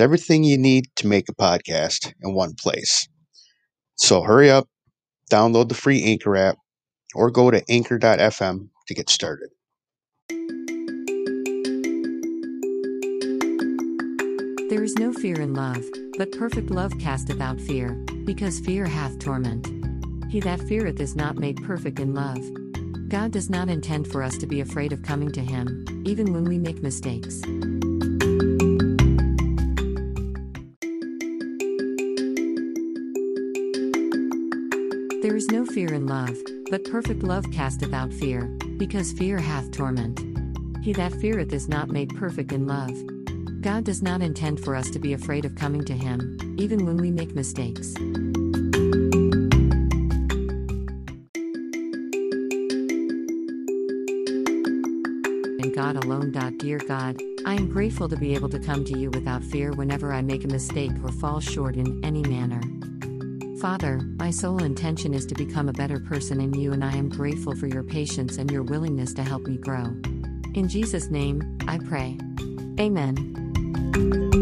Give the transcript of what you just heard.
It's everything you need to make a podcast in one place. So hurry up, download the free Anchor app, or go to anchor.fm to get started. There is no fear in love, but perfect love casteth out fear, because fear hath torment. He that feareth is not made perfect in love. God does not intend for us to be afraid of coming to Him, even when we make mistakes. There is no fear in love, but perfect love casteth out fear, because fear hath torment. He that feareth is not made perfect in love. God does not intend for us to be afraid of coming to Him, even when we make mistakes. And God alone. Dear God, I am grateful to be able to come to you without fear whenever I make a mistake or fall short in any manner. Father, my sole intention is to become a better person in you, and I am grateful for your patience and your willingness to help me grow. In Jesus' name, I pray. Amen.